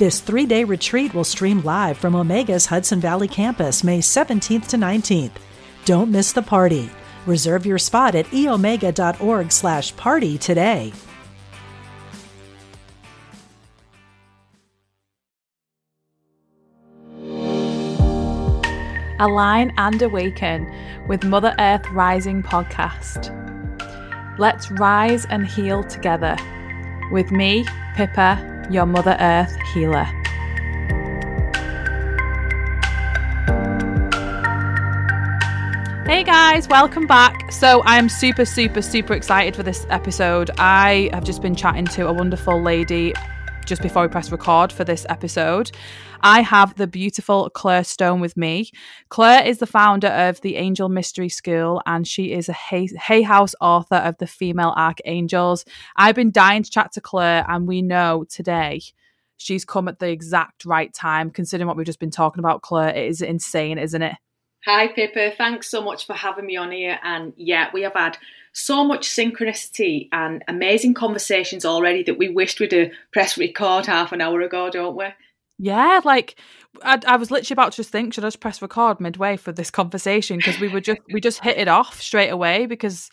This three day retreat will stream live from Omega's Hudson Valley campus May 17th to 19th. Don't miss the party. Reserve your spot at eomega.org slash party today. Align and Awaken with Mother Earth Rising podcast. Let's rise and heal together with me, Pippa, your Mother Earth healer. Hey guys, welcome back. So, I am super, super, super excited for this episode. I have just been chatting to a wonderful lady just before we press record for this episode. I have the beautiful Claire Stone with me. Claire is the founder of the Angel Mystery School and she is a Hay, Hay House author of The Female Archangels. I've been dying to chat to Claire, and we know today she's come at the exact right time, considering what we've just been talking about, Claire. It is insane, isn't it? Hi, Pippa. Thanks so much for having me on here. And yeah, we have had so much synchronicity and amazing conversations already that we wished we'd have press record half an hour ago, don't we? Yeah, like I, I, was literally about to just think, should I just press record midway for this conversation? Because we were just we just hit it off straight away because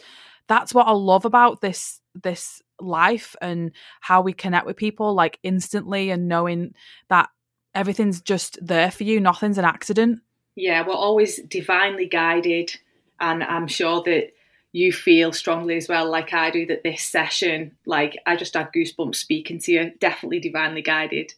that's what I love about this this life and how we connect with people like instantly and knowing that everything's just there for you, nothing's an accident. Yeah, we're always divinely guided, and I'm sure that you feel strongly as well, like I do, that this session, like I just had goosebumps speaking to you, definitely divinely guided.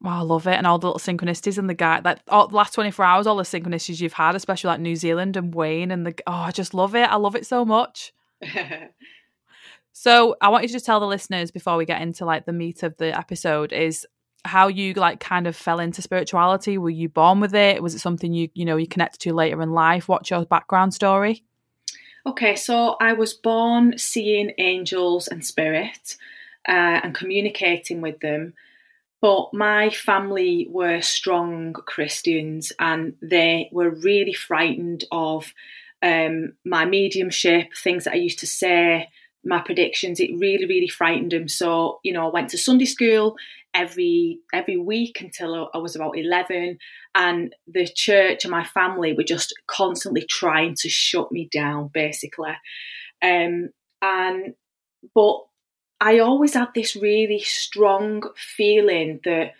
Wow, I love it. And all the little synchronicities and the guy, like all, the last 24 hours, all the synchronicities you've had, especially like New Zealand and Wayne and the, oh, I just love it. I love it so much. so I want you to just tell the listeners before we get into like the meat of the episode is how you like kind of fell into spirituality. Were you born with it? Was it something you, you know, you connected to later in life? What's your background story? Okay, so I was born seeing angels and spirit uh, and communicating with them but my family were strong Christians and they were really frightened of um, my mediumship, things that I used to say, my predictions. It really, really frightened them. So, you know, I went to Sunday school every every week until I was about 11 and the church and my family were just constantly trying to shut me down basically. Um, and but I always had this really strong feeling that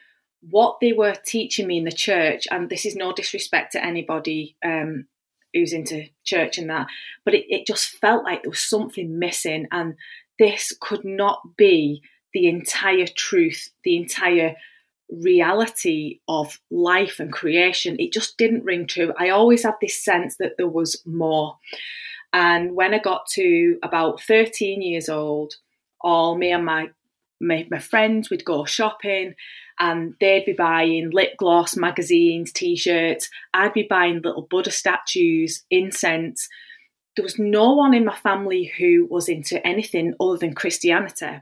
what they were teaching me in the church, and this is no disrespect to anybody um, who's into church and that, but it, it just felt like there was something missing, and this could not be the entire truth, the entire reality of life and creation. It just didn't ring true. I always had this sense that there was more. And when I got to about 13 years old, all me and my, my, my friends would go shopping and they'd be buying lip gloss, magazines, t-shirts. I'd be buying little Buddha statues, incense. There was no one in my family who was into anything other than Christianity.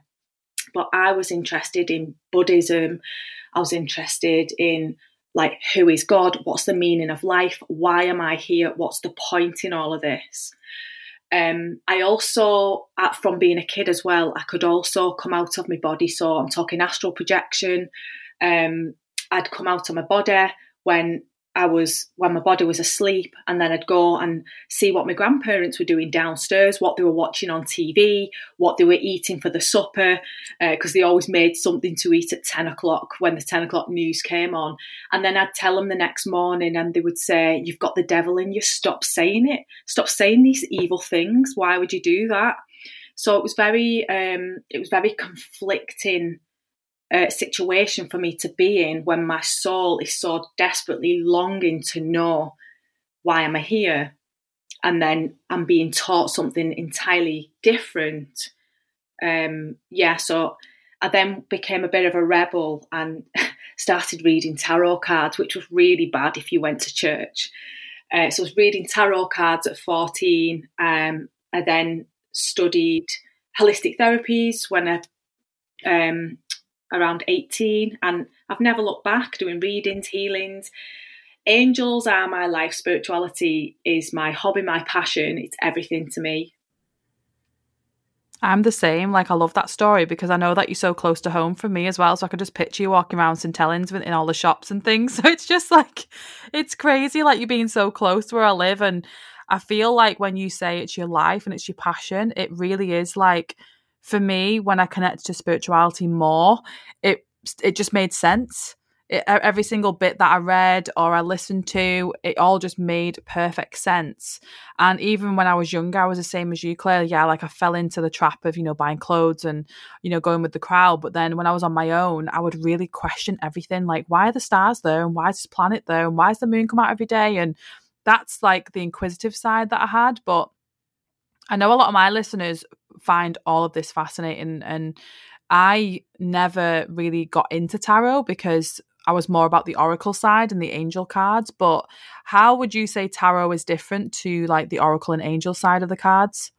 But I was interested in Buddhism. I was interested in like who is God? What's the meaning of life? Why am I here? What's the point in all of this? Um, I also, from being a kid as well, I could also come out of my body. So I'm talking astral projection. Um, I'd come out of my body when I was when my body was asleep, and then I'd go and see what my grandparents were doing downstairs, what they were watching on TV, what they were eating for the supper, because uh, they always made something to eat at ten o'clock when the ten o'clock news came on. And then I'd tell them the next morning, and they would say, "You've got the devil in you. Stop saying it. Stop saying these evil things. Why would you do that?" So it was very, um, it was very conflicting uh, situation for me to be in when my soul is so desperately longing to know why am I here, and then I'm being taught something entirely different. Um, yeah, so I then became a bit of a rebel and started reading tarot cards, which was really bad if you went to church. Uh, so I was reading tarot cards at 14. Um, I then studied holistic therapies when I um, around 18, and I've never looked back doing readings, healings. Angels are my life. Spirituality is my hobby, my passion. It's everything to me. I'm the same. Like, I love that story because I know that you're so close to home for me as well. So I could just picture you walking around St. Helens in all the shops and things. So it's just like, it's crazy, like you being so close to where I live. And I feel like when you say it's your life and it's your passion, it really is like, for me, when I connected to spirituality more, it it just made sense it, every single bit that I read or I listened to, it all just made perfect sense. And even when I was younger, I was the same as you, Claire. Yeah, like I fell into the trap of, you know, buying clothes and, you know, going with the crowd. But then when I was on my own, I would really question everything like, why are the stars there? And why is this planet there? And why does the moon come out every day? And that's like the inquisitive side that I had. But I know a lot of my listeners find all of this fascinating and I never really got into tarot because I was more about the oracle side and the angel cards. But how would you say tarot is different to like the oracle and angel side of the cards?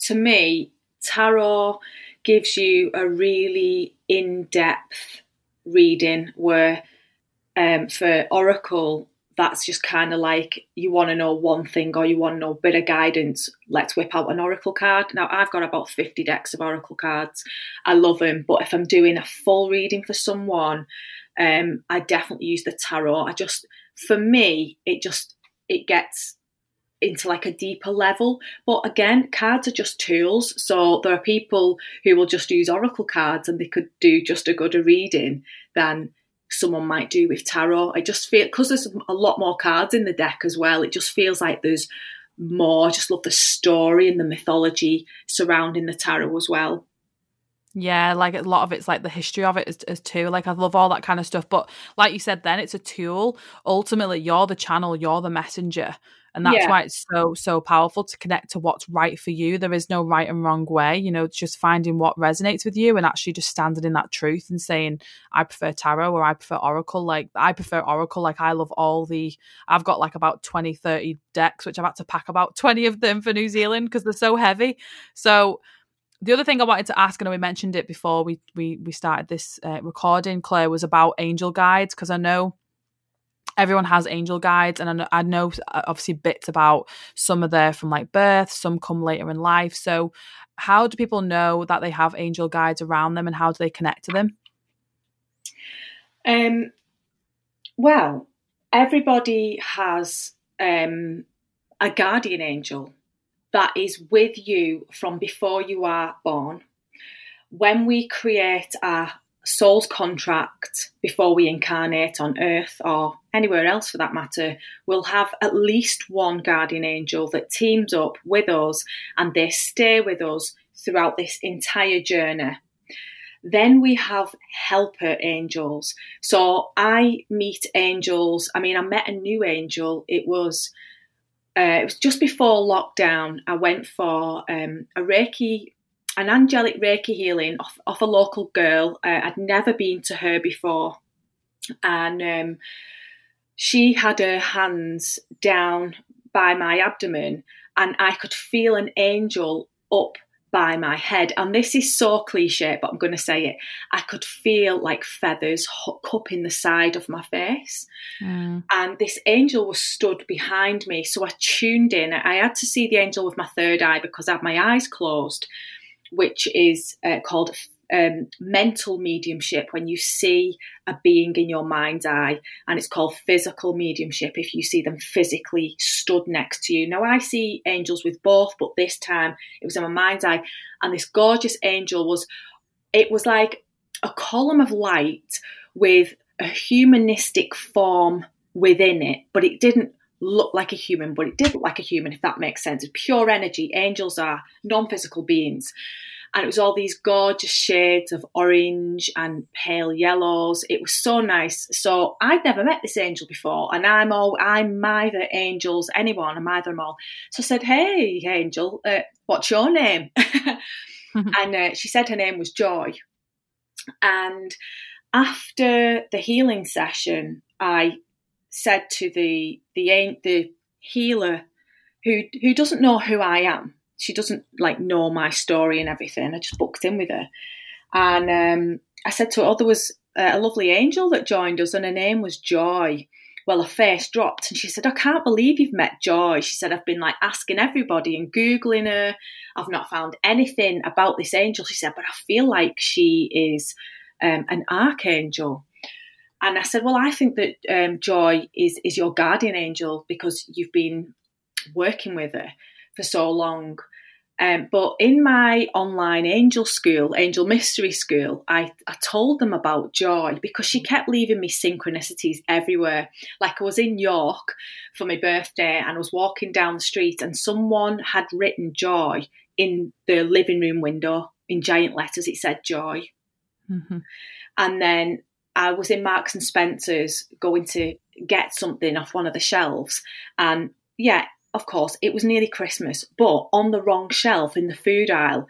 To me, tarot gives you a really in depth reading where um, for oracle, that's just kind of like you want to know one thing or you want to know a bit of guidance. Let's whip out an oracle card. Now, I've got about 50 decks of oracle cards. I love them, but if I'm doing a full reading for someone, um, I definitely use the tarot. I just, for me, it just it gets into like a deeper level. But again, cards are just tools. So there are people who will just use oracle cards and they could do just a good a reading than someone might do with tarot. I just feel because there's a lot more cards in the deck as well. It just feels like there's more. I just love the story and the mythology surrounding the tarot as well. Yeah, like a lot of it's like the history of it is, is too. Like I love all that kind of stuff. But like you said, then it's a tool. Ultimately, you're the channel, you're the messenger. And that's yeah. why it's so, so powerful to connect to what's right for you. There is no right and wrong way, you know, just finding what resonates with you and actually just standing in that truth and saying, I prefer tarot or I prefer oracle. Like, I prefer oracle. Like, I love all the, I've got like about 20, 30 decks, which I've had to pack about 20 of them for New Zealand because they're so heavy. So, the other thing I wanted to ask, and we mentioned it before we we we started this uh, recording, Claire, was about angel guides because I know everyone has angel guides, and I know, I know uh, obviously bits about some are there from like birth, some come later in life. So, how do people know that they have angel guides around them, and how do they connect to them? Um, well, everybody has um, a guardian angel that is with you from before you are born. When we create our soul's contract before we incarnate on earth or anywhere else for that matter, we'll have at least one guardian angel that teams up with us and they stay with us throughout this entire journey. Then we have helper angels. So I meet angels. I mean, I met a new angel. It was uh, it was just before lockdown. I went for um, a Reiki, an angelic Reiki healing off, off a local girl. Uh, I'd never been to her before, and um, she had her hands down by my abdomen, and I could feel an angel up by my head. And this is so cliche, but I'm going to say it. I could feel like feathers hook up in the side of my face. Mm. And this angel was stood behind me. So I tuned in. I had to see the angel with my third eye because I had my eyes closed, which is uh, called um, mental mediumship when you see a being in your mind's eye, and it's called physical mediumship if you see them physically stood next to you. Now, I see angels with both, but this time it was in my mind's eye, and this gorgeous angel was, it was like a column of light with a humanistic form within it, but it didn't look like a human, but it did look like a human, if that makes sense. It's pure energy. Angels are non physical beings and it was all these gorgeous shades of orange and pale yellows. It was so nice. So I'd never met this angel before, and I'm all I'm either angels anyone. I'm either them all. So I said, "Hey, angel, uh, what's your name?" and uh, she said her name was Joy, and after the healing session, I said to the the the healer who who doesn't know who I am. She doesn't like know my story and everything. I just booked in with her, and um, I said to her, "Oh, there was a lovely angel that joined us, and her name was Joy." Well, her face dropped, and she said, "I can't believe you've met Joy." She said, "I've been like asking everybody and googling her. I've not found anything about this angel." She said, "But I feel like she is um, an archangel." And I said, "Well, I think that um, Joy is is your guardian angel because you've been working with her for so long. Um, but in my online angel school, angel mystery school, I, I told them about joy because she kept leaving me synchronicities everywhere. Like I was in York for my birthday and I was walking down the street and someone had written joy in the living room window in giant letters. It said joy. Mm-hmm. And then I was in Marks and Spencer's going to get something off one of the shelves. And yeah, of course, it was nearly Christmas, but on the wrong shelf in the food aisle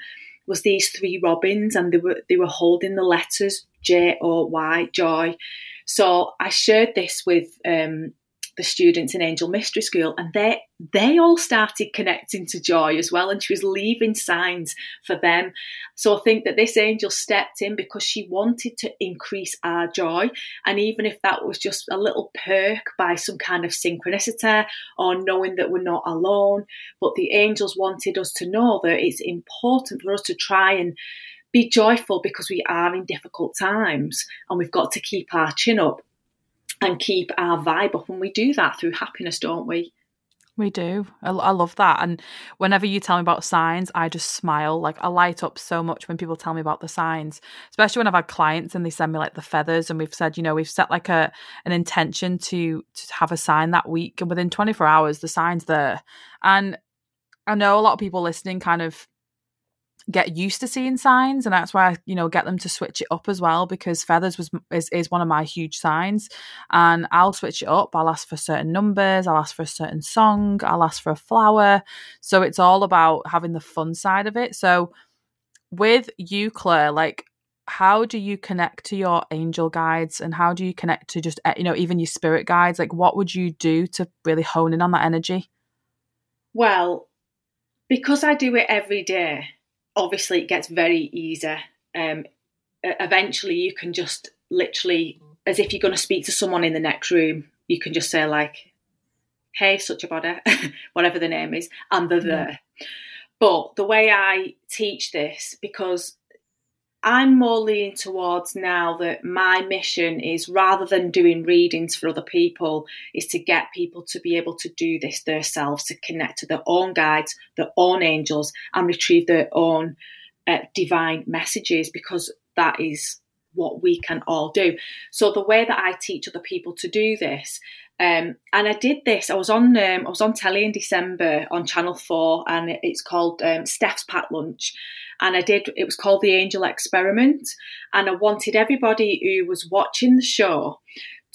was these three robins, and they were they were holding the letters J O Y joy. So I shared this with um, the students in Angel Mystery School, and they they all started connecting to Joy as well, and she was leaving signs for them. So I think that this angel stepped in because she wanted to increase our joy, and even if that was just a little perk by some kind of synchronicity or knowing that we're not alone, but the angels wanted us to know that it's important for us to try and be joyful because we are in difficult times and we've got to keep our chin up and keep our vibe up. And we do that through happiness, don't we? We do. I, I, love that. And whenever you tell me about signs, I just smile. Like I light up so much when people tell me about the signs, especially when I've had clients and they send me like the feathers and we've said, you know, we've set like a an intention to to have a sign that week and within 24 hours the sign's there. And I know a lot of people listening kind of get used to seeing signs and that's why I, you know get them to switch it up as well because feathers was is, is one of my huge signs. And I'll switch it up I'll ask for certain numbers I'll ask for a certain song I'll ask for a flower. So it's all about having the fun side of it. So with you Claire like how do you connect to your angel guides and how do you connect to just eh, you know even your spirit guides? Like what would you do to really hone in on that energy? Well because I do it every day obviously it gets very easy. Um, eventually, you can just literally, as if you're going to speak to someone in the next room, you can just say like, "Hey, such a body," whatever the name is, and they're there. But the way I teach this, because I'm more leaning towards now that my mission is rather than doing readings for other people, is to get people to be able to do this themselves, to connect to their own guides, their own angels, and retrieve their own uh, divine messages because that is what we can all do. So the way that I teach other people to do this, um, and I did this. I was on um, I was on telly in December on Channel Four, and it's called um, Steph's Packed Lunch and I did. It was called the Angel Experiment, and I wanted everybody who was watching the show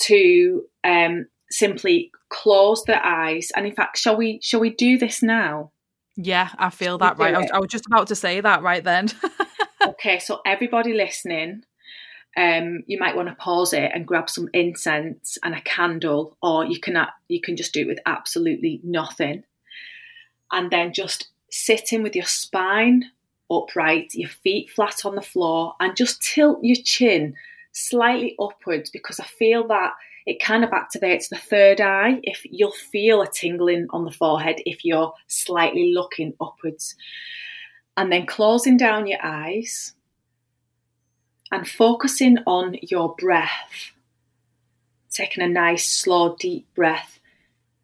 to um, simply close their eyes. And in fact, shall we? Shall we do this now? Yeah, I feel that right. I was, I was, just about to say that right then. okay, so everybody listening, um, you might want to pause it and grab some incense and a candle, or you can you can just do it with absolutely nothing, and then just sitting with your spine upright, your feet flat on the floor, and just tilt your chin slightly upwards because I feel that it kind of activates the third eye. If you'll feel a tingling on the forehead if you're slightly looking upwards, and then closing down your eyes and focusing on your breath. Taking a nice, slow, deep breath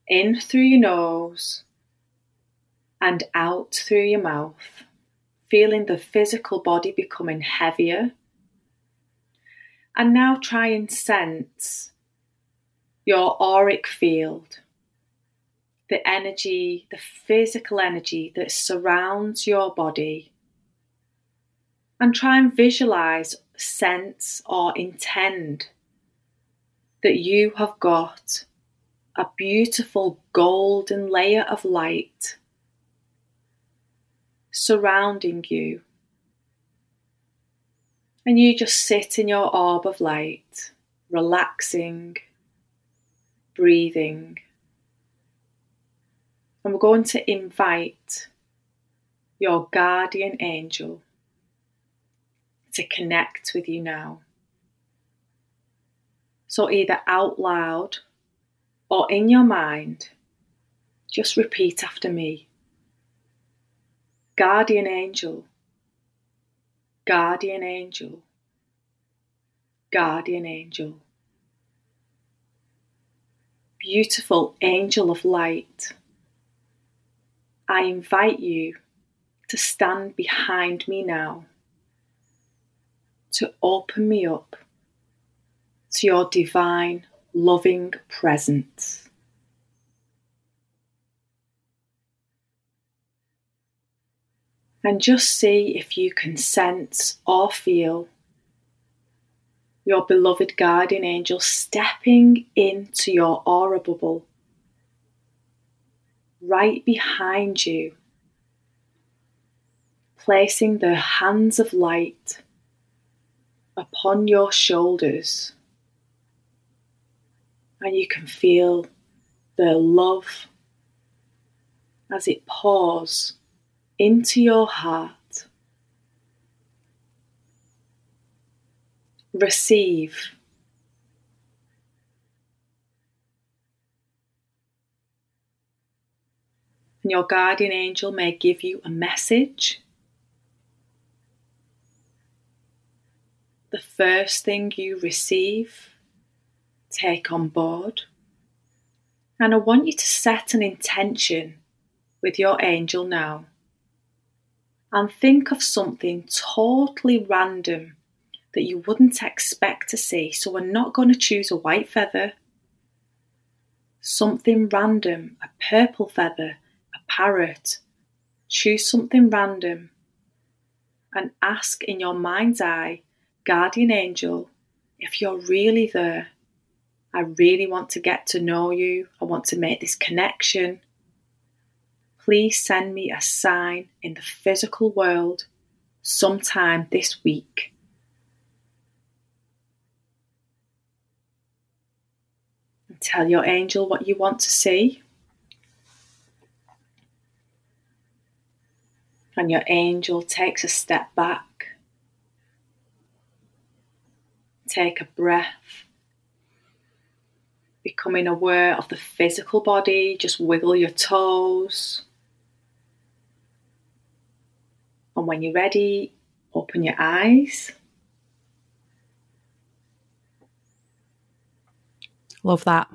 in through your nose and out through your mouth feeling the physical body becoming heavier. And now try and sense your auric field, the energy, the physical energy that surrounds your body. And try and visualize, sense, or intend that you have got a beautiful golden layer of light surrounding you. And you just sit in your orb of light, relaxing, breathing. And we're going to invite your guardian angel to connect with you now. So, either out loud or in your mind, just repeat after me Guardian angel, guardian angel, guardian angel. Beautiful angel of light, I invite you to stand behind me now, to open me up to your divine, loving presence. And just see if you can sense or feel your beloved guardian angel stepping into your aura bubble right behind you placing the hands of light upon your shoulders. And you can feel the love as it pours into your heart. Receive. And your guardian angel may give you a message the first thing you receive, take on board. And I want you to set an intention with your angel now. And think of something totally random that you wouldn't expect to see. So we're not going to choose a white feather, something random, a purple feather, a parrot. Choose something random and ask in your mind's eye guardian angel, if you're really there, I really want to get to know you, I want to make this connection. Please send me a sign in the physical world sometime this week. Tell your angel what you want to see. And your angel takes a step back Take a breath. Becoming aware of the physical body, just wiggle your toes. And when you're ready, open your eyes. Love that.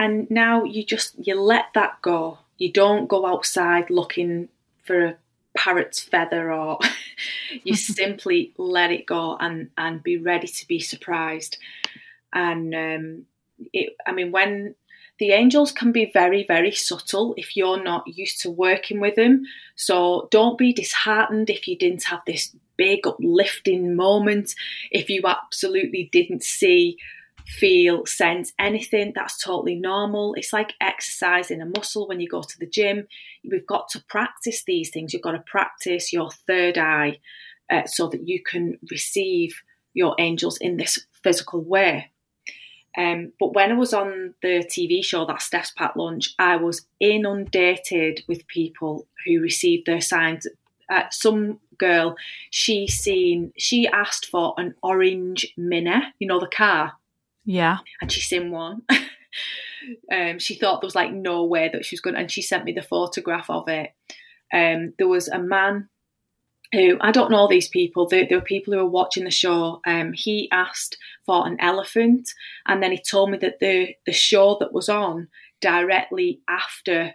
And now you just you let that go. You don't go outside looking for a parrot's feather or you simply let it go and and be ready to be surprised. And um, it, i mean when the angels can be very very subtle if you're not used to working with them. So don't be disheartened if you didn't have this big uplifting moment if you absolutely didn't see feel, sense anything. That's totally normal. It's like exercising a muscle when you go to the gym. We've got to practice these things. You've got to practice your third eye uh, so that you can receive your angels in this physical way. Um, but when I was on the TV show, that Steph's Packed Lunch, I was inundated with people who received their signs. Uh, some girl, she seen, she asked for an orange Mini, you know, the car. Yeah. And she's in one. um, she thought there was like no way that she was going to, and she sent me the photograph of it. Um, there was a man who I don't know these people. There, there were people who were watching the show. Um, he asked for an elephant, and then he told me that the the show that was on directly after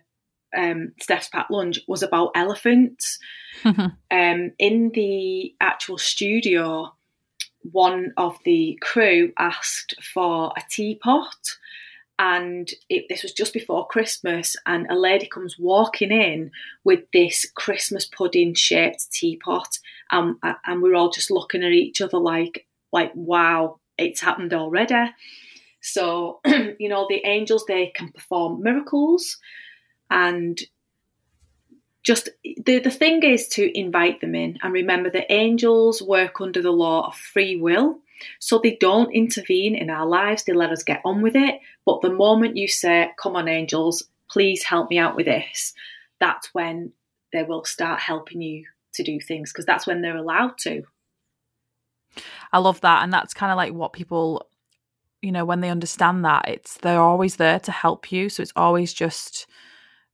um, Steph's Packed Lunch was about elephants. um, in the actual studio, one of the crew asked for a teapot and it, this was just before Christmas, and a lady comes walking in with this Christmas pudding shaped teapot, um, and we're all just looking at each other like, like, wow, it's happened already. So, you know, the angels they can perform miracles, and just the, the thing is to invite them in and remember that angels work under the law of free will. So they don't intervene in our lives, they let us get on with it. But the moment you say, Come on, angels, please help me out with this, that's when they will start helping you to do things because that's when they're allowed to. I love that. And that's kind of like what people, you know, when they understand that, it's they're always there to help you. So it's always just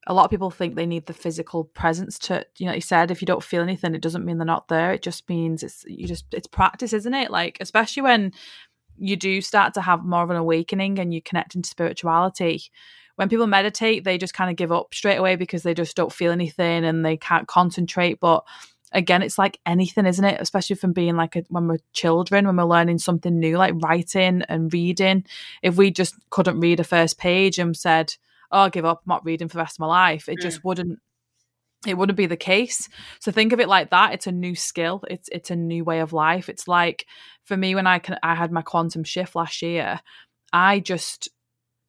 a lot of people think they need the physical presence to you know you said if you don't feel anything it doesn't mean they're not there. It just means it's you just it's practice isn't it? Like especially when you do start to have more of an awakening and you connect into spirituality. When people meditate they just kind of give up straight away because they just don't feel anything and they can't concentrate. But again it's like anything isn't it? Especially from being like a, when we're children when we're learning something new like writing and reading. If we just couldn't read a first page and said oh, I'll give up, I'm not reading for the rest of my life. It mm. just wouldn't it wouldn't be the case. So think of it like that. It's a new skill. It's it's a new way of life. It's like for me when I can I had my quantum shift last year, I just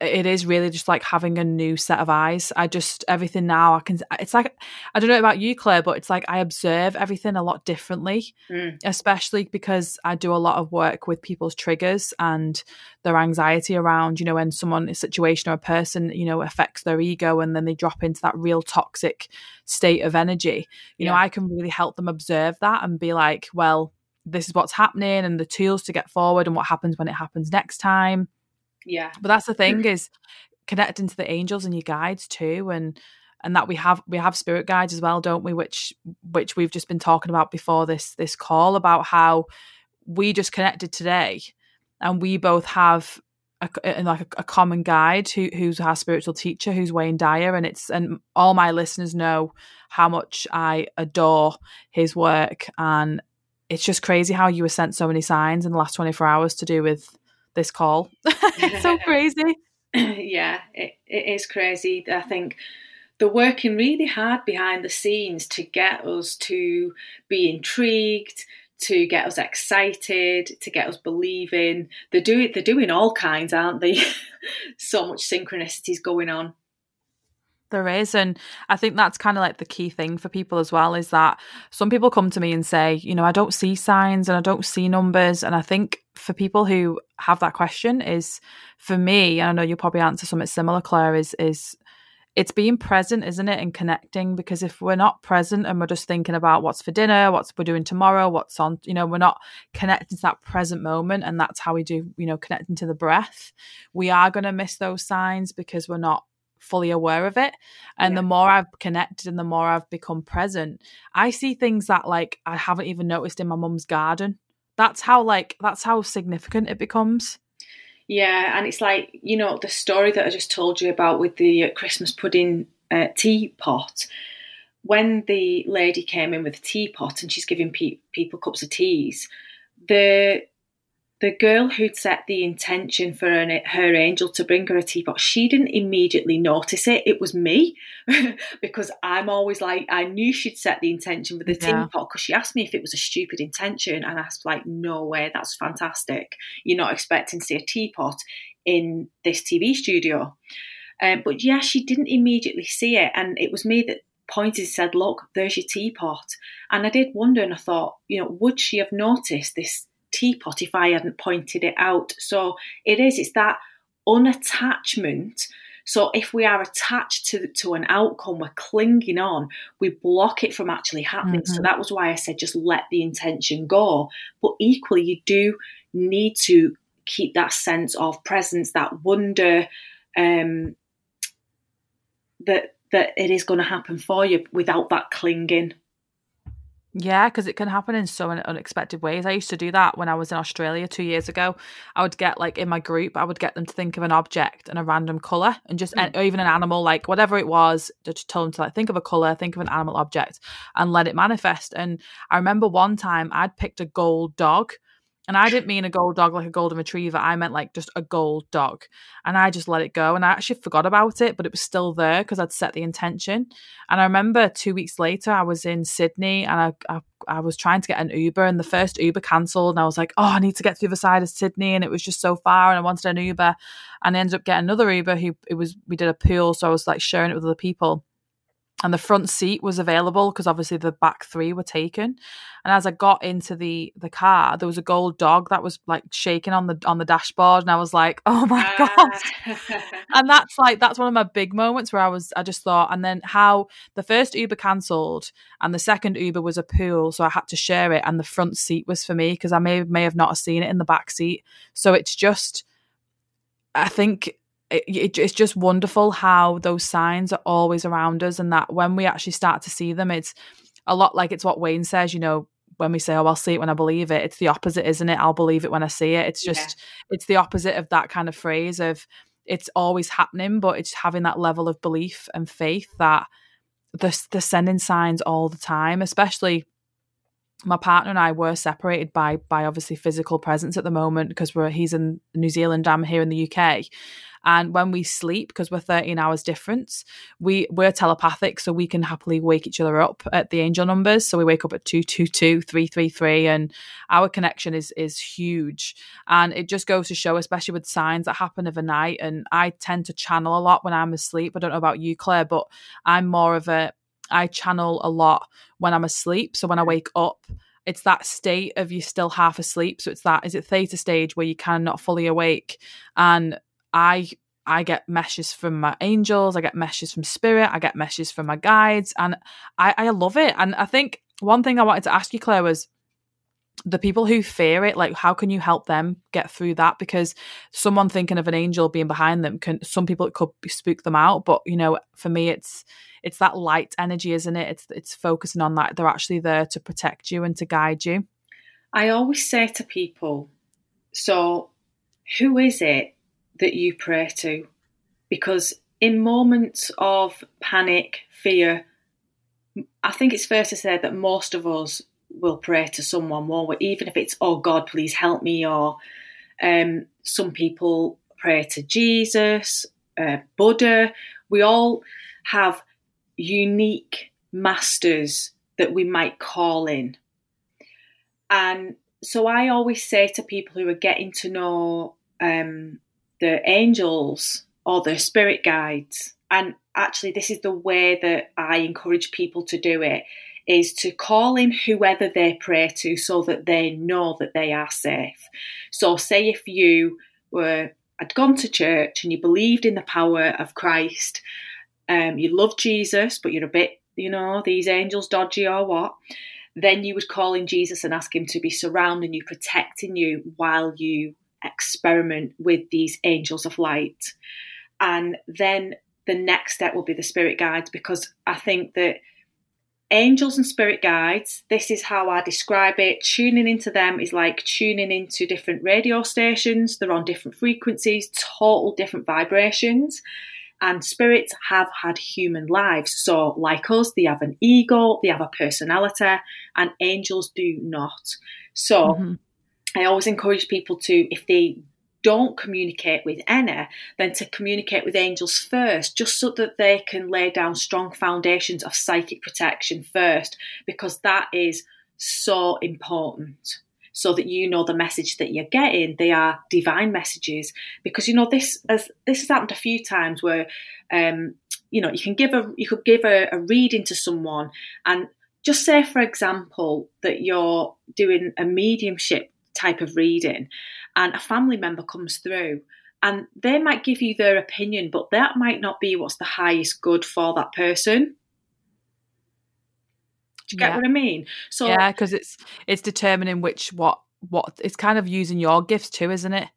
it is really just like having a new set of eyes. I just everything now I can. It's like I don't know about you, Claire, but it's like I observe everything a lot differently, mm. especially because I do a lot of work with people's triggers and their anxiety around. You know, when someone, a situation or a person, you know, affects their ego and then they drop into that real toxic state of energy. You yeah. know, I can really help them observe that and be like, well, this is what's happening and the tools to get forward and what happens when it happens next time yeah. But that's the thing mm-hmm. is connecting to the angels and your guides too and and that we have we have spirit guides as well don't we which which we've just been talking about before this this call about how we just connected today and we both have a, a like a, a, common guide who who's our spiritual teacher who's Wayne Dyer and it's and all my listeners know how much I adore his work and it's just crazy how you were sent so many signs in the last 24 hours to do with this call. it's so crazy. yeah, it, it is crazy. I think they're working really hard behind the scenes to get us to be intrigued, to get us excited, to get us believing. They're doing they're doing all kinds, aren't they? so much synchronicities going on. There is. And I think that's kind of like the key thing for people as well is that some people come to me and say, you know, I don't see signs and I don't see numbers. And I think for people who have that question is for me, and I know you'll probably answer something similar, Claire, is is it's being present, isn't it, and connecting. Because if we're not present and we're just thinking about what's for dinner, what's we're doing tomorrow, what's on, you know, we're not connecting to that present moment, and that's how we do, you know, connecting to the breath. We are going to miss those signs because we're not fully aware of it. And yeah. the more I've connected and the more I've become present, I see things that like I haven't even noticed in my mum's garden. That's how like that's how significant it becomes. Yeah, and it's like you know the story that I just told you about with the uh, Christmas pudding uh, teapot. When the lady came in with a teapot and she's giving pe- people cups of teas, the the girl who'd set the intention for her, her, angel to bring her a teapot, she didn't immediately notice it. It was me because I'm always like, I knew she'd set the intention for the yeah. teapot because she asked me if it was a stupid intention. And I was like, no way, that's fantastic. You're not expecting to see a teapot in this TV studio. Um, but yeah, she didn't immediately see it. And it was me that pointed and said, look, there's your teapot. And I did wonder and I thought, you know, would she have noticed this teapot if I hadn't pointed it out. So it is, it's that unattachment. So if we are attached to to an outcome, we're clinging on, we block it from actually happening. Mm-hmm. So that was why I said just let the intention go. But equally, you do need to keep that sense of presence, that wonder, um, that that it is going to happen for you without that clinging. Yeah, because it can happen in so many unexpected ways. I used to do that when I was in Australia two years ago. I would get like in my group, I would get them to think of an object and a random color, and just mm. or even an animal, like whatever it was. Just tell them to like think of a color, think of an animal object, and let it manifest. And I remember one time I'd picked a gold dog, and I didn't mean a gold dog like a golden retriever. I meant like just a gold dog. And I just let it go. And I actually forgot about it, but it was still there because I'd set the intention. And I remember two weeks later, I was in Sydney and I, I, I was trying to get an Uber, and the first Uber cancelled. And I was like, oh, I need to get to the other side of Sydney. And it was just so far. And I wanted an Uber. And I ended up getting another Uber who it was, we did a pool. So I was like sharing it with other people. And the front seat was available because obviously the back three were taken. And as I got into the the car, there was a gold dog that was like shaking on the on the dashboard, and I was like, "Oh my uh. god!" and that's like that's one of my big moments where I was I just thought, and then how the first Uber cancelled and the second Uber was a pool, so I had to share it, and the front seat was for me because I may may have not seen it in the back seat. So it's just, I think it, it, it's just wonderful how those signs are always around us and that when we actually start to see them it's a lot like it's what wayne says you know when we say oh i'll see it when i believe it it's the opposite isn't it i'll believe it when i see it it's just yeah. it's the opposite of that kind of phrase of it's always happening but it's having that level of belief and faith that the the sending signs all the time especially my partner and I were separated by by obviously physical presence at the moment because we're he's in New Zealand, I'm here in the UK, and when we sleep, because we're 13 hours difference, we, we're telepathic, so we can happily wake each other up at the angel numbers. So we wake up at 222, 333, and our connection is is huge. And it just goes to show, especially with signs that happen overnight. And I tend to channel a lot when I'm asleep. I don't know about you, Claire, but I'm more of a I channel a lot when I'm asleep. So when I mm. wake up, it's that state of you still half asleep. So it's that is it theta stage where you cannot fully awake. And I I get messages from my angels, I get messages from spirit, I get messages from my guides, and I, I love it. And I think one thing I wanted to ask you, Claire, was the people who fear it like how can you help them get through that? Because someone thinking of an angel being behind them can some people it could spook them out but you know for me it's it's that light energy isn't it? It's it's focusing on that. They're actually there to protect you and to guide you. I always say to people so who is it that you pray to. Because in moments of panic, fear, I think it's fair to say that most of us will pray to someone, more, even if it's, oh God, please help me, or um, some people pray to Jesus, uh, Buddha. We all have unique masters that we might call in. And so I always say to people who are getting to know um, the angels or the spirit guides. And actually, this is the way that I encourage people to do it is to call in whoever they pray to so that they know that they are safe. So, say if you were had gone to church and you believed in the power of Christ, um, you love Jesus, but you're a bit, you know, these angels dodgy or what, then you would call in Jesus and ask him to be surrounding you, protecting you while you experiment with these angels of light. And then the next step will be the spirit guides because I think that angels and spirit guides, this is how I describe it. Tuning into them is like tuning into different radio stations, they're on different frequencies, total different vibrations. And spirits have had human lives. So, like us, they have an ego, they have a personality, and angels do not. So, mm-hmm. I always encourage people to, if they don't communicate with Enna, then to communicate with angels first, just so that they can lay down strong foundations of psychic protection first, because that is so important. So that you know the message that you're getting, they are divine messages. Because you know this as this has happened a few times where um, you know you can give a you could give a, a reading to someone and just say for example that you're doing a mediumship type of reading, and a family member comes through and they might give you their opinion, but that might not be what's the highest good for that person. Do you get yeah. what I mean? So yeah, because it's it's determining which what what it's kind of using your gifts too, isn't it?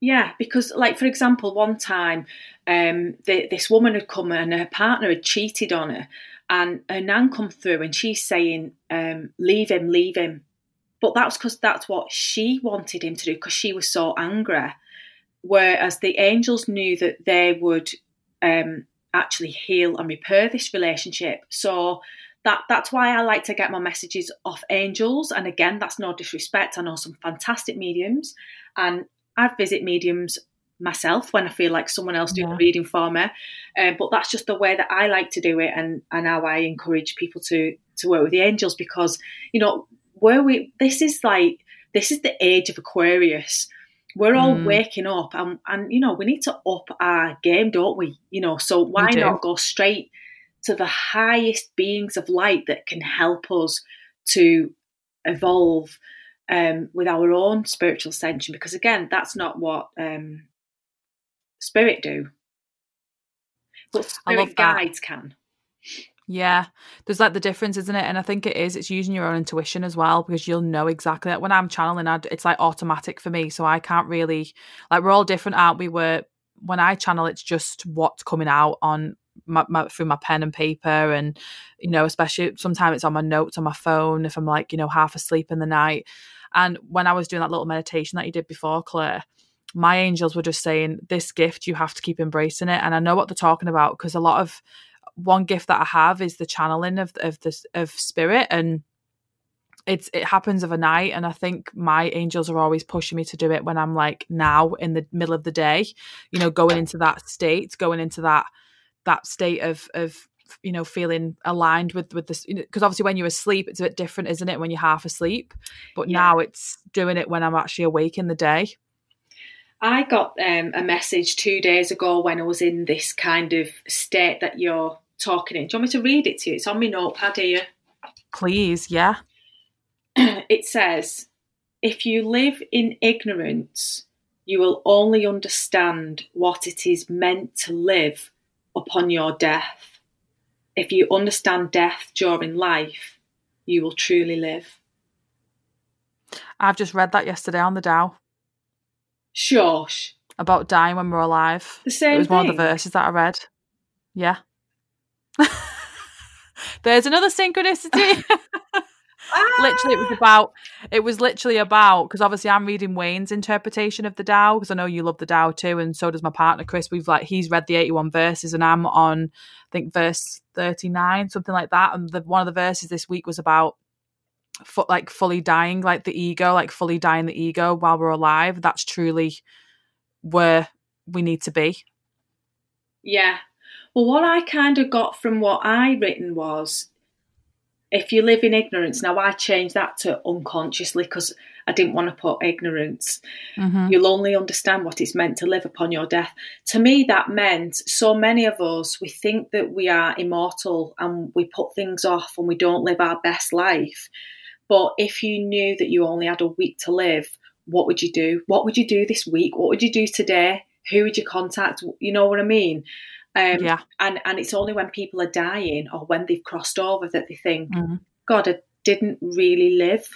Yeah, because like for example, one time um, the, this woman had come and her partner had cheated on her, and her nan come through and she's saying, um, "Leave him, leave him." But that's because that's what she wanted him to do because she was so angry. Whereas the angels knew that they would um, actually heal and repair this relationship. So that that's why I like to get my messages off angels. And again, that's no disrespect. I know some fantastic mediums, and I visit mediums myself when I feel like someone else doing yeah. the reading for me. Um, but that's just the way that I like to do it, and and how I encourage people to to work with the angels because you know where we this is like this is the age of Aquarius. We're all mm. waking up and, and you know, we need to up our game, don't we? You know, so why not go straight to the highest beings of light that can help us to evolve um, with our own spiritual ascension. Because again, that's not what um, spirit do, but spirit guides can. Yeah, there's like the difference, isn't it? And I think it is. It's using your own intuition as well because you'll know exactly that. When I'm channeling, I'd, it's like automatic for me, so I can't really like we're all different, aren't we? Where when I channel, it's just what's coming out on my, my, through my pen and paper, and you know, especially sometimes it's on my notes on my phone if I'm like you know half asleep in the night. And when I was doing that little meditation that you did before, Claire, my angels were just saying, This gift, you have to keep embracing it. And I know what they're talking about because a lot of one gift that I have is the channeling of of this of spirit and it's it happens of a night and I think my angels are always pushing me to do it when I'm like now in the middle of the day, you know, going into that state, going into that that state of of you know feeling aligned with with this because you know, obviously when you're asleep it's a bit different isn't it when you're half asleep but yeah. now it's doing it when i'm actually awake in the day i got um, a message two days ago when i was in this kind of state that you're talking in. Do you want me to read it to you? It's on my notepad here. Please, yeah. it says, If you live in ignorance, you will only understand what it is meant to live upon your death. If you understand death during life, you will truly live. I've just read that yesterday on the Tao. Shush. About dying when we're alive. The same. It was thing. one of the verses that I read. Yeah. There's another synchronicity. literally it was ah! about it was literally about because obviously i'm reading wayne's interpretation of the Tao because i know you love the Tao too and so does my partner chris we've like he's read the 81 verses and i'm on i think verse 39 something like that and the one of the verses this week was about like fully dying like the ego like fully dying the ego while we're alive that's truly where we need to be yeah well, what I kind of got from what I written was if you live in ignorance, now I changed that to unconsciously because I didn't want to put ignorance. Mm-hmm. You'll only understand what it's meant to live upon your death. To me, that meant so many of us, we think that we are immortal and we put things off and we don't live our best life. But if you knew that you only had a week to live, what would you do? What would you do this week? What would you do today? Who would you contact? You know what I mean? Um, yeah. And and it's only when people are dying or when they've crossed over that they think, mm-hmm. God, I didn't really live.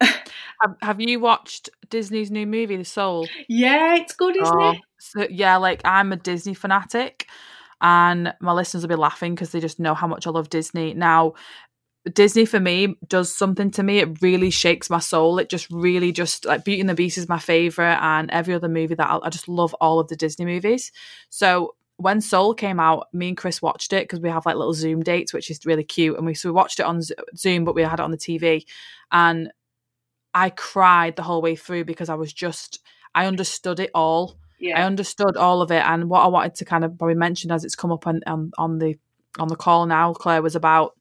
have, you watched Disney's new movie, The Soul? Yeah, it's good, isn't oh, it? So, yeah, like I'm a Disney fanatic, and my listeners will be laughing because they just know how much I love Disney. Now, Disney for me does something to me. It really shakes my soul. It just really just like Beauty and the Beast is my favorite, and every other movie that I, I just love all of the Disney movies. So when Soul came out, me and Chris watched it because we have like little Zoom dates, which is really cute. And we so we watched it on Zoom, but we had it on the TV, and I cried the whole way through because I was just I understood it all. Yeah. I understood all of it, and what I wanted to kind of probably mention as it's come up on on, on the on the call now, Claire, was about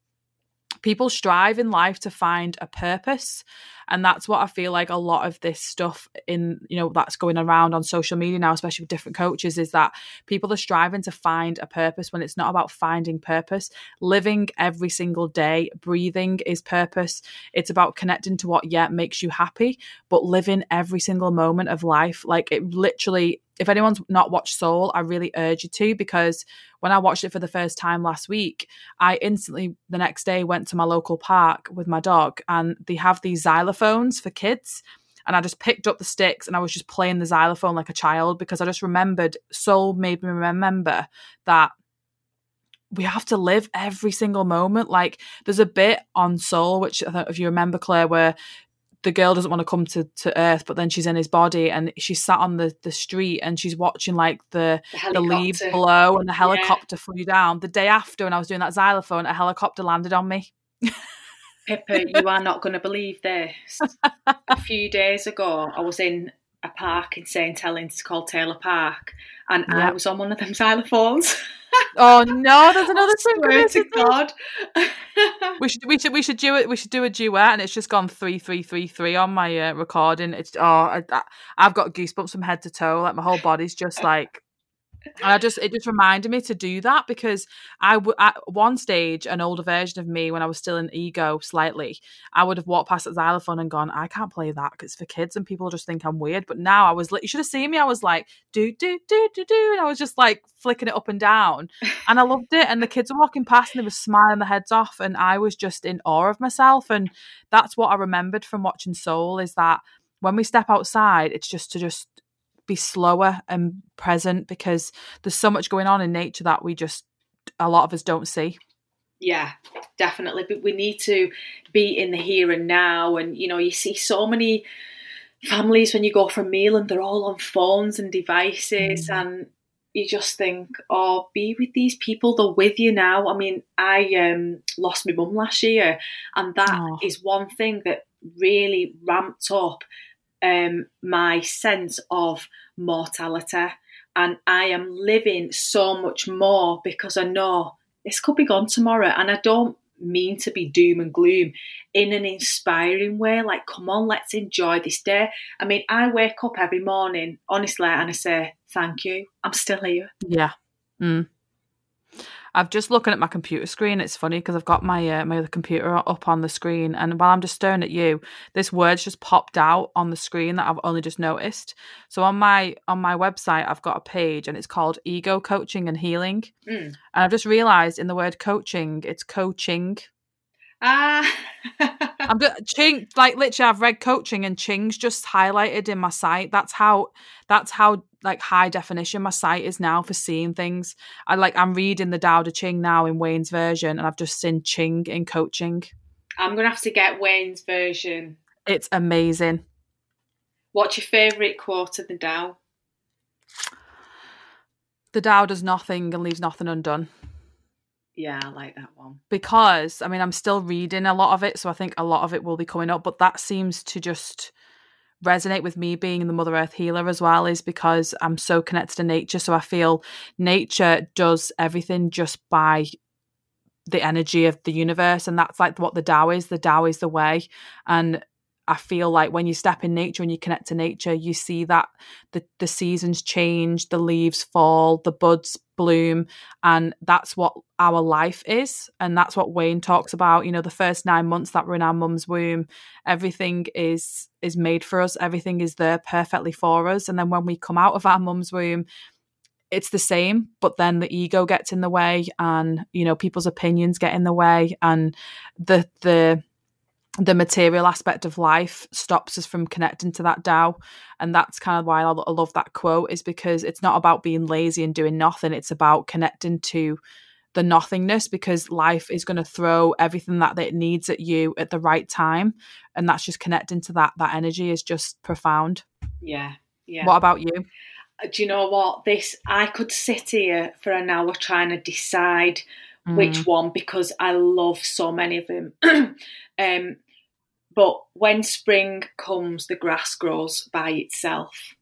people strive in life to find a purpose and that's what i feel like a lot of this stuff in you know that's going around on social media now especially with different coaches is that people are striving to find a purpose when it's not about finding purpose. Living every single day breathing is purpose. It's about connecting to what yeah makes you happy but living every single moment of life like it literally if anyone's not watched Soul, I really urge you to because when I watched it for the first time last week, I instantly the next day went to my local park with my dog and they have these xylophones for kids. And I just picked up the sticks and I was just playing the xylophone like a child because I just remembered Soul made me remember that we have to live every single moment. Like there's a bit on Soul, which I don't if you remember, Claire, where the girl doesn't want to come to, to Earth, but then she's in his body and she's sat on the, the street and she's watching like the the, the leaves blow and the helicopter yeah. flew down. The day after, when I was doing that xylophone, a helicopter landed on me. Pippa, you are not going to believe this. a few days ago, I was in a park in St Helens called Taylor Park, and. I was on one of them xylophones. oh no, there's another synchronicity. to God. we should we should we should do it. We should do a duet, and it's just gone three three three three on my uh, recording. It's oh, I, have got goosebumps from head to toe. Like my whole body's just like and I just it just reminded me to do that because I w- at one stage an older version of me when I was still in ego slightly I would have walked past the xylophone and gone I can't play that because it's for kids and people just think I'm weird. But now I was like you should have seen me I was like do do do do do and I was just like flicking it up and down. And I loved it and the kids were walking past and they were smiling their heads off and I was just in awe of myself. And that's what I remembered from watching Soul is that when we step outside it's just to just be slower and present because there's so much going on in nature that we just a lot of us don't see. Yeah, definitely. But we need to be in the here and now. And you know, you see so many families when you go for a meal and they're all on phones and devices, mm. and you just think, oh, be with these people. They're with you now. I mean, I um, lost my mum last year, and that oh. is one thing that really ramped up um, my sense of mortality. And I am living so much more because I know this could be gone tomorrow. And I don't mean to be doom and gloom in an inspiring way. Like, come on, let's enjoy this day. I mean, I wake up every morning, honestly, and I say, thank you. I'm still here. Yeah. Mm. I've just looking at my computer screen. It's funny because I've got my uh, my other computer up on the screen, and while I'm just staring at you, this word's just popped out on the screen that I've only just noticed. So on my on my website, I've got a page, and it's called Ego Coaching and Healing. Mm. And I've just realised in the word coaching, it's coaching. Ah. I'm just ching like literally I've read coaching and ching's just highlighted in my site. That's how that's how like high definition my site is now for seeing things. I like I'm reading the Tao Te Ching now in Wayne's version and I've just seen Ching in coaching. I'm gonna have to get Wayne's version. It's amazing. What's your favourite quote of the Tao? The Tao does nothing and leaves nothing undone. Yeah, I like that one. Because, I mean, I'm still reading a lot of it, so I think a lot of it will be coming up, but that seems to just resonate with me being the Mother Earth healer as well, is because I'm so connected to nature. So I feel nature does everything just by the energy of the universe. And that's like what the Tao is. The Tao is the way. And I feel like when you step in nature and you connect to nature, you see that the, the seasons change, the leaves fall, the buds bloom, and that's what our life is. And that's what Wayne talks about. You know, the first nine months that we're in our mum's womb, everything is is made for us, everything is there perfectly for us. And then when we come out of our mum's womb, it's the same, but then the ego gets in the way and, you know, people's opinions get in the way and the the the material aspect of life stops us from connecting to that Tao. And that's kind of why I love that quote, is because it's not about being lazy and doing nothing. It's about connecting to the nothingness because life is going to throw everything that it needs at you at the right time. And that's just connecting to that. That energy is just profound. Yeah. Yeah. What about you? Uh, do you know what? This, I could sit here for an hour trying to decide which mm. one because I love so many of them. um, but when spring comes, the grass grows by itself.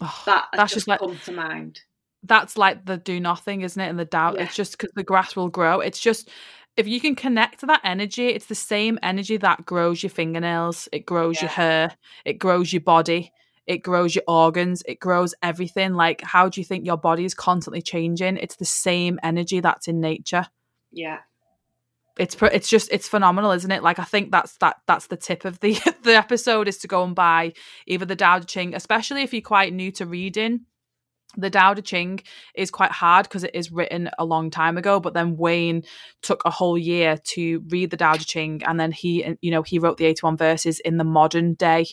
Oh, that that's just, just like, come to mind. That's like the do nothing, isn't it? And the doubt. Yeah. It's just because the grass will grow. It's just if you can connect to that energy, it's the same energy that grows your fingernails, it grows yeah. your hair, it grows your body, it grows your organs, it grows everything. Like, how do you think your body is constantly changing? It's the same energy that's in nature. Yeah, it's it's just it's phenomenal, isn't it? Like I think that's that that's the tip of the the episode is to go and buy either the Tao Te Ching, especially if you're quite new to reading. The Tao Te Ching is quite hard because it is written a long time ago, but then Wayne took a whole year to read the Tao Te Ching, and then he, you know, he wrote the eighty-one verses in the modern day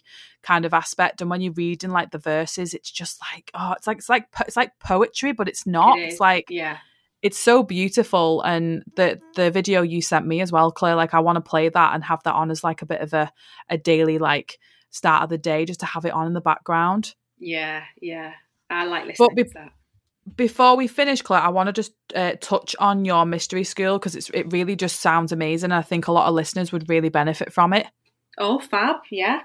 kind of aspect. And when you're reading like the verses, it's just like, oh, it's like it's like it's like poetry, but it's not. It it's like yeah, it's so beautiful and the the video you sent me as well claire like i want to play that and have that on as like a bit of a a daily like start of the day just to have it on in the background. Yeah yeah. I like listening but be- to that. before we finish claire i want to just uh, touch on your mystery school because it's it really just sounds amazing i think a lot of listeners would really benefit from it. Oh fab yeah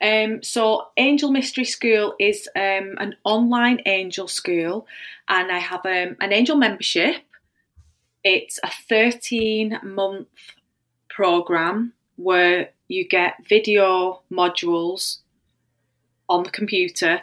um, so, Angel Mystery School is um, an online angel school, and I have um, an angel membership. It's a 13 month program where you get video modules on the computer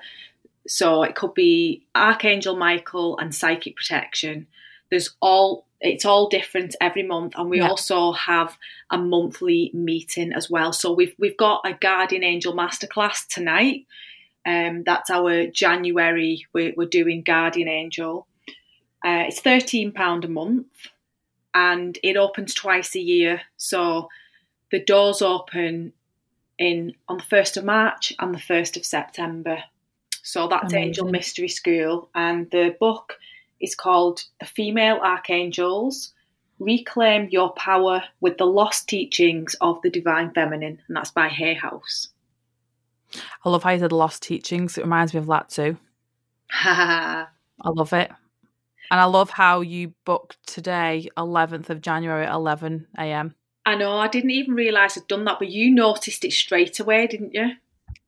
so it could be Archangel Michael and psychic protection. There's all it's all different every month, and we Yeah. also have a monthly meeting as well. So we've we've got a Guardian Angel masterclass tonight. Um, that's our January. We're, we're doing Guardian Angel. Uh, it's thirteen pound a month, and it opens twice a year. So the doors open in on the first of March and the first of September. So that's Angel Mystery School, and the book is called The Female Archangels Reclaim Your Power with the Lost Teachings of the Divine Feminine, and that's by Hay House. I love how you said lost teachings. It reminds me of that too. I love it. And I love how you booked today, 11th of January at 11 a.m. I know, I didn't even realise I'd done that, but you noticed it straight away, didn't you?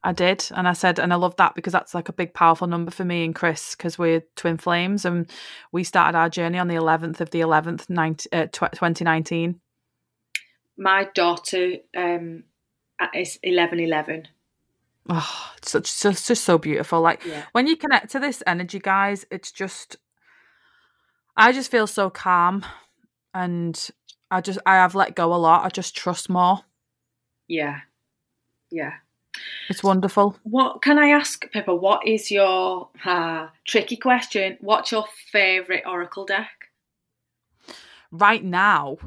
I did. And I said, and I love that because that's like a big, powerful number for me and Chris because we're twin flames and we started our journey on the 11th of the 11th, 19, uh, 2019. My daughter um, is eleven eleven. Oh, it's such, so, it's just so beautiful. Like Yeah. when you connect to this energy, guys, it's just, I just feel so calm and I just, I have let go a lot. I just trust more. Yeah, yeah. It's wonderful. What can I ask, Pippa? What is your ah, tricky question? What's your favourite oracle deck? right now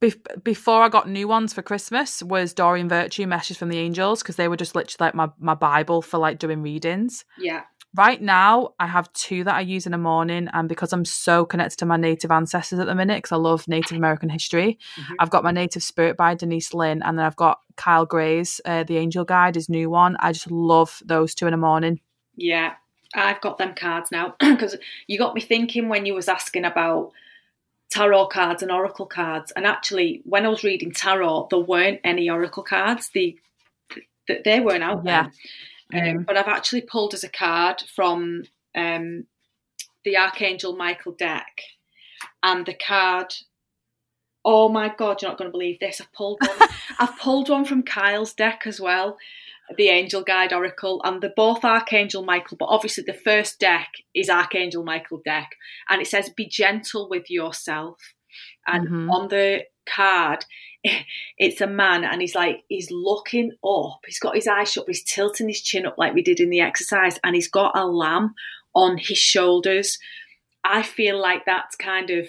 bef- before I got new ones for Christmas was Doreen Virtue Messages from the Angels because they were just literally like my, my Bible for like doing readings. Yeah, Right now, I have two that I use in the morning, and because I'm so connected to my native ancestors at the minute, because I love Native American history, Mhm. I've got my Native Spirit by Denise Linn, and then I've got Kyle Gray's uh, The Angel Guide, his new one. I just love those two in the morning. yeah. I've got them cards now because you got me thinking when you was asking about tarot cards and oracle cards, and actually, when I was reading tarot, there weren't any oracle cards. The th- they weren't out Yeah. there. Um, but I've actually pulled as a card from um, the Archangel Michael deck, and the card. Oh my God, you're not going to believe this! I've pulled one. I've pulled one from Kyle's deck as well, the Angel Guide Oracle, and they're both Archangel Michael. But obviously, the first deck is Archangel Michael deck, and it says, "Be gentle with yourself." And Mhm. on the card, it's a man, and he's like he's looking up. He's got his eyes shut, but he's tilting his chin up like we did in the exercise, and he's got a lamb on his shoulders. I feel like that's kind of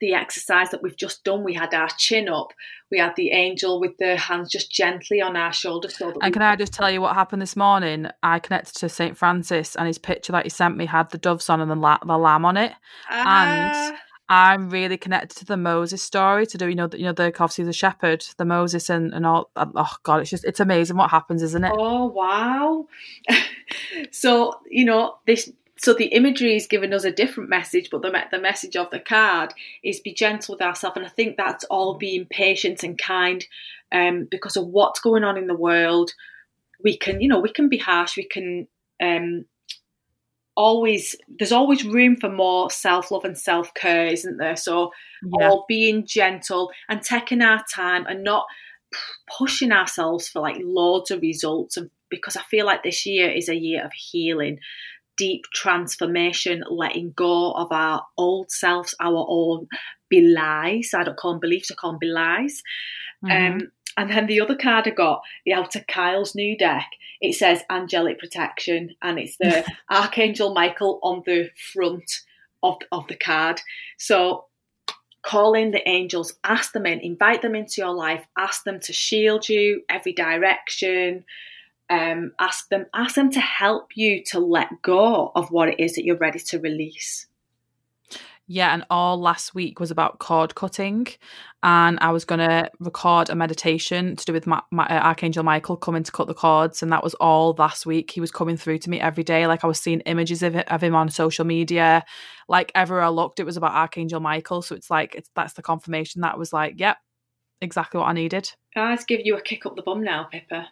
the exercise that we've just done. We had our chin up. We had the angel with the hands just gently on our shoulders. So And can I just tell you what happened this morning? I connected to St. Francis, and his picture that he sent me had the doves on and the, la- the lamb on it. Ah, I'm really connected to the Moses story to do, you know, the, you know, the obviously the shepherd, the Moses, and and all. Oh God, it's just it's amazing what happens, isn't it? oh wow! so you know this. So the imagery is giving us a different message, but the the message of the card is be gentle with ourselves, and I think that's all being patient and kind, um, because of what's going on in the world. We can, you know, we can be harsh. We can um, always. There's always room for more self love and self care, isn't there? So Yeah, or being gentle and taking our time and not pushing ourselves for like loads of results and because I feel like this year is a year of healing deep transformation letting go of our old selves our own belies I don't call them beliefs I call them belies Mhm. um, and then the other card I got, the out of Kyle's new deck, it says angelic protection, and it's the Archangel Michael on the front of, of the card. So call in the angels, ask them in, invite them into your life, ask them to shield you every direction. Um, ask them, ask them to help you to let go of what it is that you're ready to release. Yeah, and all last week was about cord cutting, and I was gonna record a meditation to do with my, my uh, Archangel Michael coming to cut the cords, and that was all last week. He was coming through to me every day, like I was seeing images of, it, of him on social media, like everywhere I looked, it was about Archangel Michael. So it's like it's that's the confirmation that was like, yep, exactly what I needed. Guys, give you a kick up the bum now, Pippa.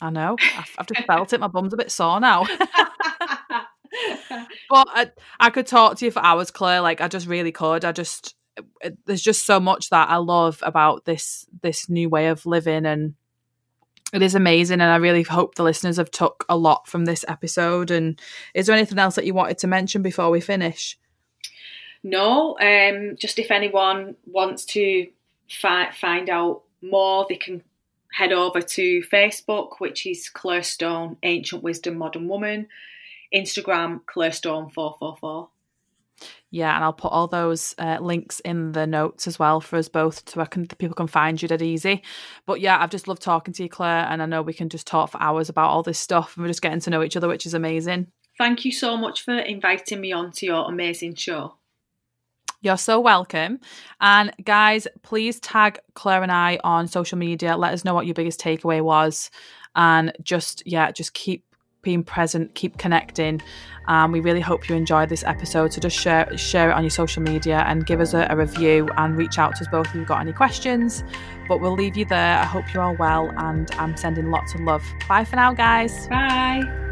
I know. I've, I've just felt it. My bum's a bit sore now. but I, I could talk to you for hours, Claire. Like I just really could. I just there's just so much that I love about this this new way of living, and It is amazing, and I really hope the listeners have took a lot from this episode. And is there anything else that you wanted to mention before we finish? No, um, just if anyone wants to fi- find out more, they can head over to Facebook, which is Claire Stone, Ancient Wisdom Modern Woman, Instagram, Claire Stone 444. Yeah, and I'll put all those uh, links in the notes as well for us both, so I can people can find you dead easy. But yeah, I've just loved talking to you, Claire, and I know we can just talk for hours about all this stuff, and we're just getting to know each other, which is amazing. Thank you so much for inviting me on to your amazing show. You're so welcome. And guys, please tag Claire and I on social media. Let us know what your biggest takeaway was. And just, yeah, just keep being present, keep connecting. Um, we really hope you enjoyed this episode. So just share share it on your social media and give us a, a review and reach out to us both if you've got any questions. But we'll leave you there. I hope you're all well and I'm sending lots of love. Bye for now, guys. Bye.